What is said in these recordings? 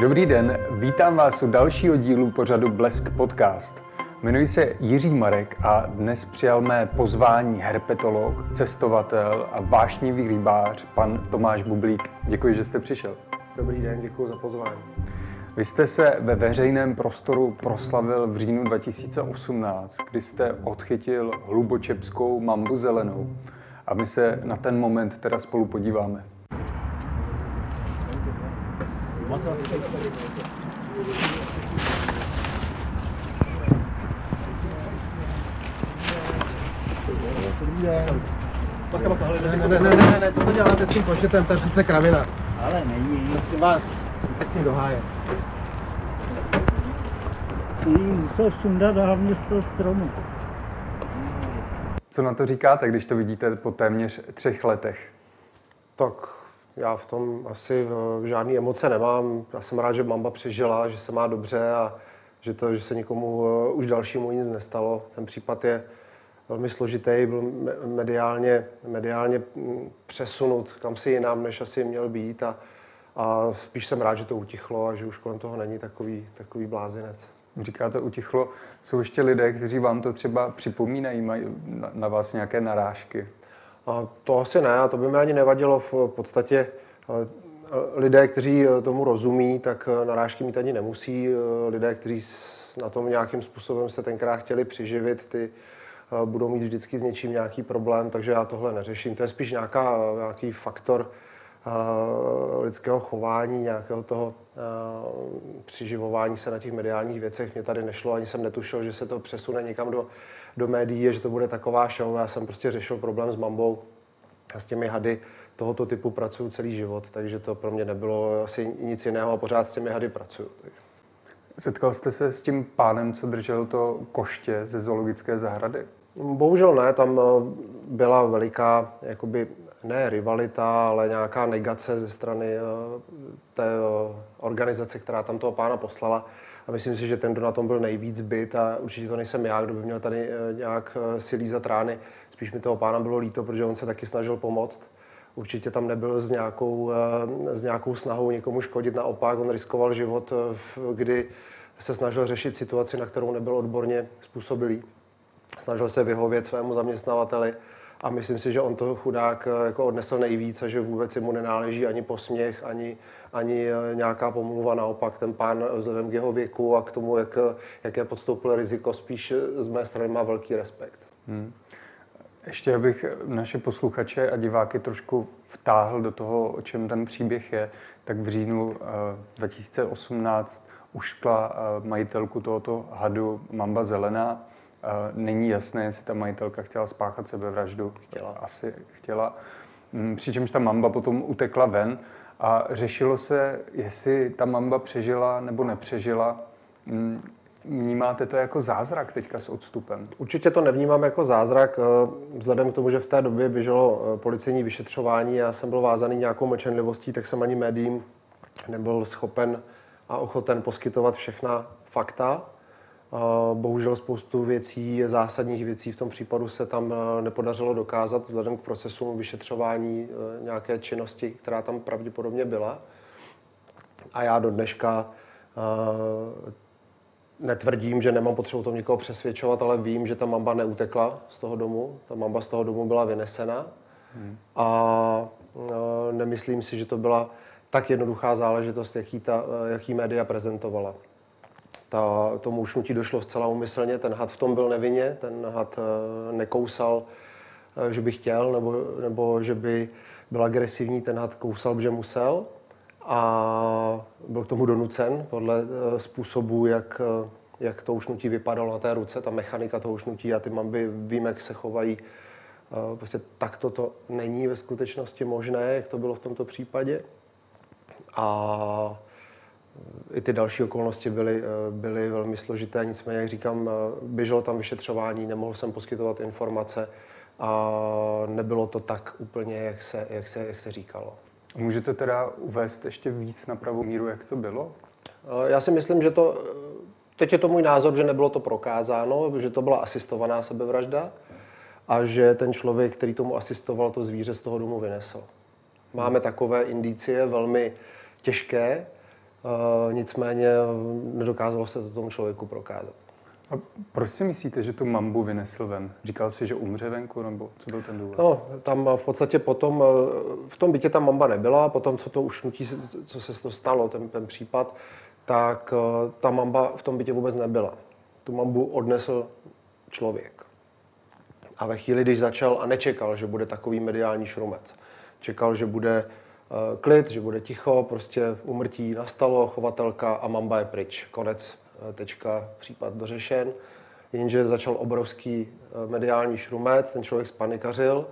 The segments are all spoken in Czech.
Dobrý den, vítám vás u dalšího dílu pořadu Blesk Podcast. Jmenuji se Jiří Marek a dnes přijal mé pozvání herpetolog, cestovatel a vášnivý rybář, pan Tomáš Bublík. Děkuji, že jste přišel. Dobrý den, děkuji za pozvání. Vy jste se ve veřejném prostoru proslavil v říjnu 2018, kdy jste odchytil hlubočepskou mambu zelenou. A my se na ten moment teda spolu podíváme. Ne, ne, ne, ne, ne, ne, co to děláte s tím košetem, to je přece kravina. Ale není. Prosím vás, jděte s tím do háje. Ty musel sundat hlavně z toho stromu. Co na to říkáte, když to vidíte po téměř třech letech? Tak já v tom asi eh, žádný emoce nemám. Já jsem rád, že mamba přežila, že se má dobře a že, to, že se nikomu eh, už dalšímu nic nestalo. Ten případ je velmi složitý, byl me- mediálně, mediálně mm, přesunut kam si jinam, než asi měl být a, a spíš jsem rád, že to utichlo a že už kolem toho není takový, takový blázinec. Říkáte utichlo, jsou ještě lidé, kteří vám to třeba připomínají, mají na vás nějaké narážky. To asi ne, a to by mi ani nevadilo. V podstatě eh, lidé, kteří eh, tomu rozumí, tak eh, narážky mít ani nemusí. Lidé, kteří na tom nějakým způsobem se tenkrát chtěli přiživit, ty budou mít vždycky s něčím nějaký problém, takže já tohle neřeším. To je spíš nějaká, nějaký faktor lidského chování, nějakého toho přiživování se na těch mediálních věcech. Mě tady nešlo, ani jsem netušil, že se to přesune někam do, do médií, že to bude taková show. Já jsem prostě řešil problém s mambou a s těmi hady tohoto typu pracuju celý život, takže to pro mě nebylo asi nic jiného a pořád s těmi hady pracuju. Setkal jste se s tím pánem, co držel to koště ze zoologické zahrady? Bohužel ne, tam eh, byla veliká, jakoby ne rivalita, ale nějaká negace ze strany eh, té eh, organizace, která tam toho pána poslala. A myslím si, že ten, kdo na tom byl nejvíc byt, a určitě to nejsem já, kdo by měl tady nějak si lízat rány. Spíš mi toho pána bylo líto, protože on se taky snažil pomoct. Určitě tam nebyl s nějakou, s nějakou snahou někomu škodit, naopak on riskoval život, kdy se snažil řešit situaci, na kterou nebyl odborně způsobilý snažil se vyhovět svému zaměstnavateli a myslím si, že on toho chudák eh, jako odnesl nejvíc a že vůbec mu nenáleží ani posměch, ani, ani eh, nějaká pomluva. Naopak ten pán eh, vzhledem k jeho věku a k tomu, jak, jaké podstoupil riziko, spíš z mé strany má velký respekt. Ještě abych naše posluchače a diváky trošku vtáhl do toho, o čem ten příběh je, tak v říjnu eh, 2018 uškla majitelku tohoto hadu Mamba Zelená. Není jasné, jestli ta majitelka chtěla spáchat sebevraždu. Chtěla. Asi chtěla. Mm, Přičemž ta mamba potom utekla ven a řešilo se, jestli ta mamba přežila nebo nepřežila. Mm, Vnímáte to jako zázrak teďka s odstupem? Určitě to nevnímám jako zázrak, eh, vzhledem k tomu, že v té době běželo eh, policejní vyšetřování, já jsem byl vázaný nějakou mlčenlivostí, tak jsem ani médiím nebyl schopen a ochoten poskytovat všechna fakta. Bohužel spoustu věcí, zásadních věcí v tom případu se tam eh, nepodařilo dokázat vzhledem k procesům vyšetřování eh, nějaké činnosti, která tam pravděpodobně byla. A já do dneška eh, netvrdím, že nemám potřebu tom někoho přesvědčovat, ale vím, že ta mamba neutekla z toho domu. Ta mamba z toho domu byla vynesena. Hmm. A e, nemyslím si, že to byla tak jednoduchá záležitost, jaký, ta, e, jaký média prezentovala. Ta, tomu ušnutí došlo zcela úmyslně, ten had v tom byl nevinně, ten had e, nekousal, e, že by chtěl, nebo, nebo že by byl agresivní, ten had kousal, že musel a byl k tomu donucen podle eh, způsobu, jak, eh, jak to ušnutí vypadalo na té ruce, ta mechanika toho ušnutí a ty mamby, vím, jak se chovají. Eh, Prostě takto to není ve skutečnosti možné, jak to bylo v tomto případě. A i ty další okolnosti byly, eh, byly velmi složité, nicméně, jak říkám, eh, běželo tam vyšetřování, nemohl jsem poskytovat informace a nebylo to tak úplně, jak se, jak se, jak se říkalo. Můžete teda uvést ještě víc na pravou míru, jak to bylo? Eh, Já si myslím, že to, teď je to můj názor, že nebylo to prokázáno, že to byla asistovaná sebevražda a že ten člověk, který tomu asistoval, to zvíře z toho domu vynesl. Máme takové indicie velmi těžké, nicméně nedokázalo se to tomu člověku prokázat. A proč si myslíte, že tu mambu vynesl ven? Říkal si, že umře venku, nebo co byl ten důvod? No, tam v podstatě potom, v tom bytě ta mamba nebyla, potom, co to ušnutí, co se to stalo, ten, ten případ, tak ta mamba v tom bytě vůbec nebyla. Tu mambu odnesl člověk. A ve chvíli, když začal a nečekal, že bude takový mediální šrumec, čekal, že bude klid, že bude ticho, prostě umrtí nastalo, chovatelka a mamba je pryč. Konec tečka, případ dořešen. Jenže začal obrovský eh, mediální šrumec, ten člověk spanikařil,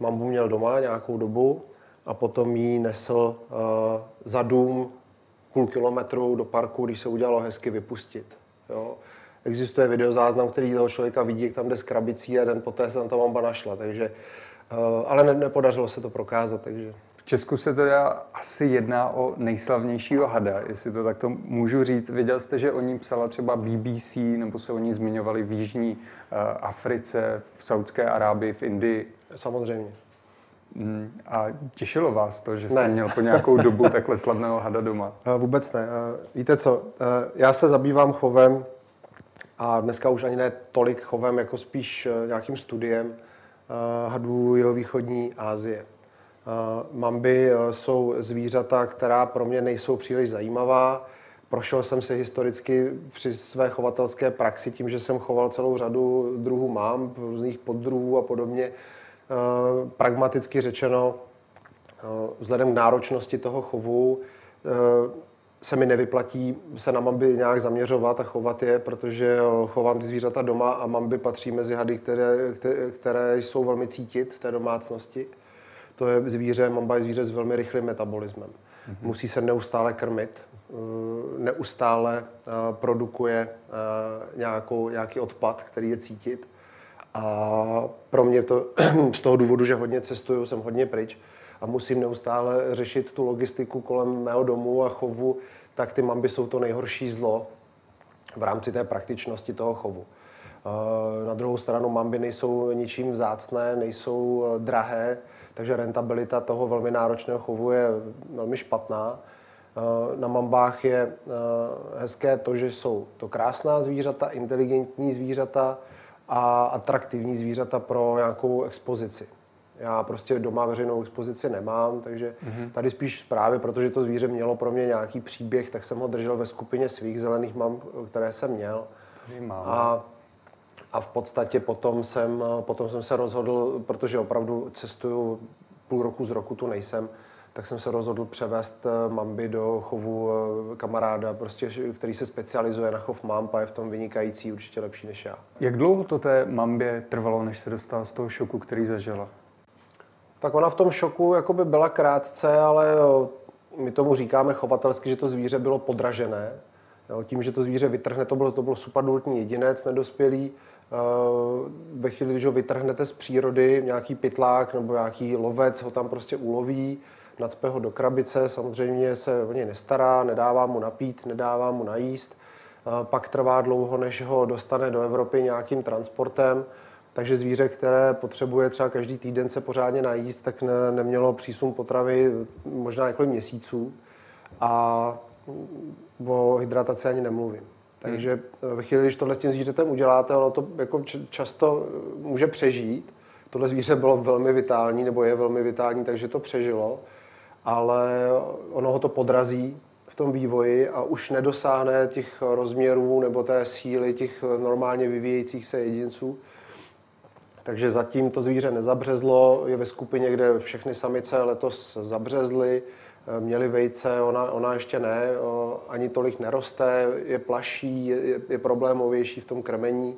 mambu měl doma nějakou dobu a potom ji nesl za dům půl kilometru do parku, když se udělalo hezky vypustit. Jo. Existuje videozáznam, který toho člověka vidí, jak tam jde s krabicí a den poté se tam ta mamba našla. Takže, ale ne, nepodařilo se to prokázat. Takže Česku se teda asi jedná o nejslavnějšího hada, jestli to takto můžu říct. Viděl jste, že o ní psala třeba BBC, nebo se o ní zmiňovali v Jižní uh, Africe, v Saudské Arábii, v Indii? Samozřejmě. Mm, a těšilo vás to, že jste ne. měl po nějakou dobu takhle slavného hada doma? Eh, vůbec ne. Eh, víte co, já se zabývám chovem a dneska už ani ne tolik chovem, jako spíš nějakým studiem hadů jihovýchodní Asie. Mamby eh, jsou zvířata, která pro mě nejsou příliš zajímavá. Prošel jsem se historicky při své chovatelské praxi tím, že jsem choval celou řadu druhů mám, různých poddruhů a podobně. Eh, pragmaticky řečeno, eh, vzhledem k náročnosti toho chovu, se mi nevyplatí se na mamby nějak zaměřovat a chovat je, protože chovám ty zvířata doma a mamby patří mezi hady, které, které jsou velmi cítit v té domácnosti. To je zvíře, mamba je zvíře s velmi rychlým metabolismem. Mm-hmm. Musí se neustále krmit, eh, neustále eh, produkuje eh, nějakou, nějaký odpad, který je cítit. A pro mě to z toho důvodu, že hodně cestuju, jsem hodně pryč a musím neustále řešit tu logistiku kolem mého domu a chovu, tak ty mamby jsou to nejhorší zlo v rámci té praktičnosti toho chovu. Na druhou stranu mamby nejsou ničím vzácné, nejsou drahé, takže rentabilita toho velmi náročného chovu je velmi špatná. Eh, na mambách je eh, hezké to, že jsou to krásná zvířata, inteligentní zvířata a atraktivní zvířata pro nějakou expozici. Já prostě doma veřejnou expozici nemám, takže mm-hmm. tady spíš zprávy, protože to zvíře mělo pro mě nějaký příběh, tak jsem ho držel ve skupině svých zelených mám, které jsem měl. A a v podstatě potom jsem, potom jsem se rozhodl, protože opravdu cestuju půl roku z roku, tu nejsem, tak jsem se rozhodl převést eh, mamby do chovu eh, kamaráda, prostě, který se specializuje na chov mamp a je v tom vynikající, určitě lepší než já. Jak dlouho to té mambě trvalo, než se dostala z toho šoku, který zažila? Tak ona v tom šoku jakoby byla krátce, ale my tomu říkáme chovatelsky, že to zvíře bylo podražené. Jo, tím, že to zvíře vytrhne, to bylo, to bylo subadultní jedinec, nedospělý, Eh, ve chvíli, když ho vytrhnete z přírody, nějaký pytlák nebo nějaký lovec ho tam prostě uloví, nacpe ho do krabice, samozřejmě se o něj nestará, nedává mu napít, nedává mu najíst, eh, pak trvá dlouho, než ho dostane do Evropy nějakým transportem, takže zvíře, které potřebuje třeba každý týden se pořádně najíst, tak ne, nemělo přísun potravy možná několik měsíců. A o hydrataci ani nemluvím. Takže hmm. ve chvíli, když tohle s tím zvířetem uděláte, ono to jako často může přežít. Tohle zvíře bylo velmi vitální, nebo je velmi vitální, takže to přežilo, ale ono ho to podrazí v tom vývoji a už nedosáhne těch rozměrů nebo té síly těch normálně vyvíjejících se jedinců. Takže zatím to zvíře nezabřezlo, je ve skupině, kde všechny samice letos zabřezly, Eh, měli vejce, ona, ona ještě ne, ani tolik neroste, je plaší, je, je problémovější v tom krmení,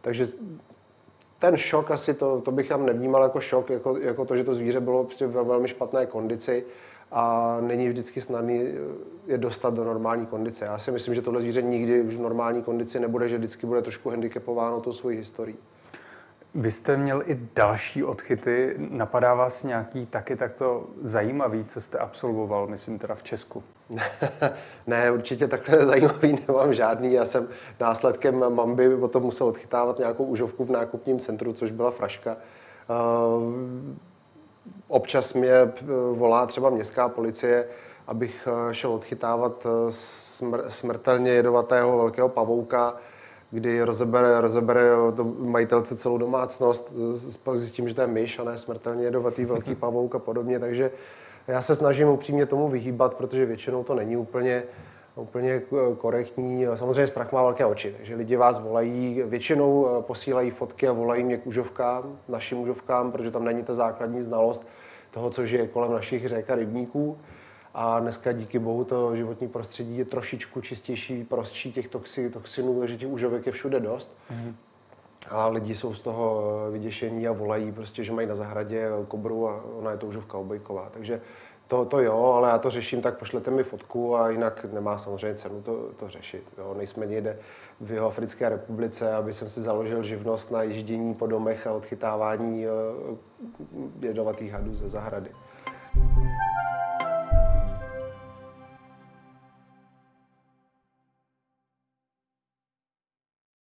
takže ten šok asi, to, to bych tam nevnímal jako šok, jako, jako to, že to zvíře bylo prostě ve velmi špatné kondici a není vždycky snadný eh, je dostat do normální kondice. Já si myslím, že tohle zvíře nikdy už v normální kondici nebude, že vždycky bude trošku handicapováno tou svojí historií. Vy jste měl i další odchyty. Napadá vás nějaký taky takto zajímavý, co jste absolvoval, myslím teda v Česku? ne, určitě takhle zajímavý nemám žádný. Já jsem následkem mamby potom musel odchytávat nějakou užovku v nákupním centru, což byla fraška. Eh, občas mě eh, volá třeba městská policie abych eh, šel odchytávat eh, smr- smrtelně jedovatého velkého pavouka, kdy rozebere, rozebere to majitelce celou domácnost, pak zjistím, že to je myš a ne smrtelně jedovatý velký pavouk a podobně, takže já se snažím upřímně tomu vyhýbat, protože většinou to není úplně, úplně korektní. Samozřejmě strach má velké oči, takže lidi vás volají, většinou posílají fotky a volají mě k užovkám, našim užovkám, protože tam není ta základní znalost toho, co žije kolem našich řek a rybníků. A dneska díky bohu to životní prostředí je trošičku čistější, prostší těch toxi, toxinů, takže těch užovek je všude dost. Mm. A lidi jsou z toho vyděšení a volají prostě, že mají na zahradě kobru a ona je to užovka obejková. Takže to, to jo, ale já to řeším, tak pošlete mi fotku a jinak nemá samozřejmě cenu to, to řešit. Jo. Nejsme někde v jeho Africké republice, aby jsem si založil živnost na ježdění po domech a odchytávání eh, jedovatých hadů ze zahrady.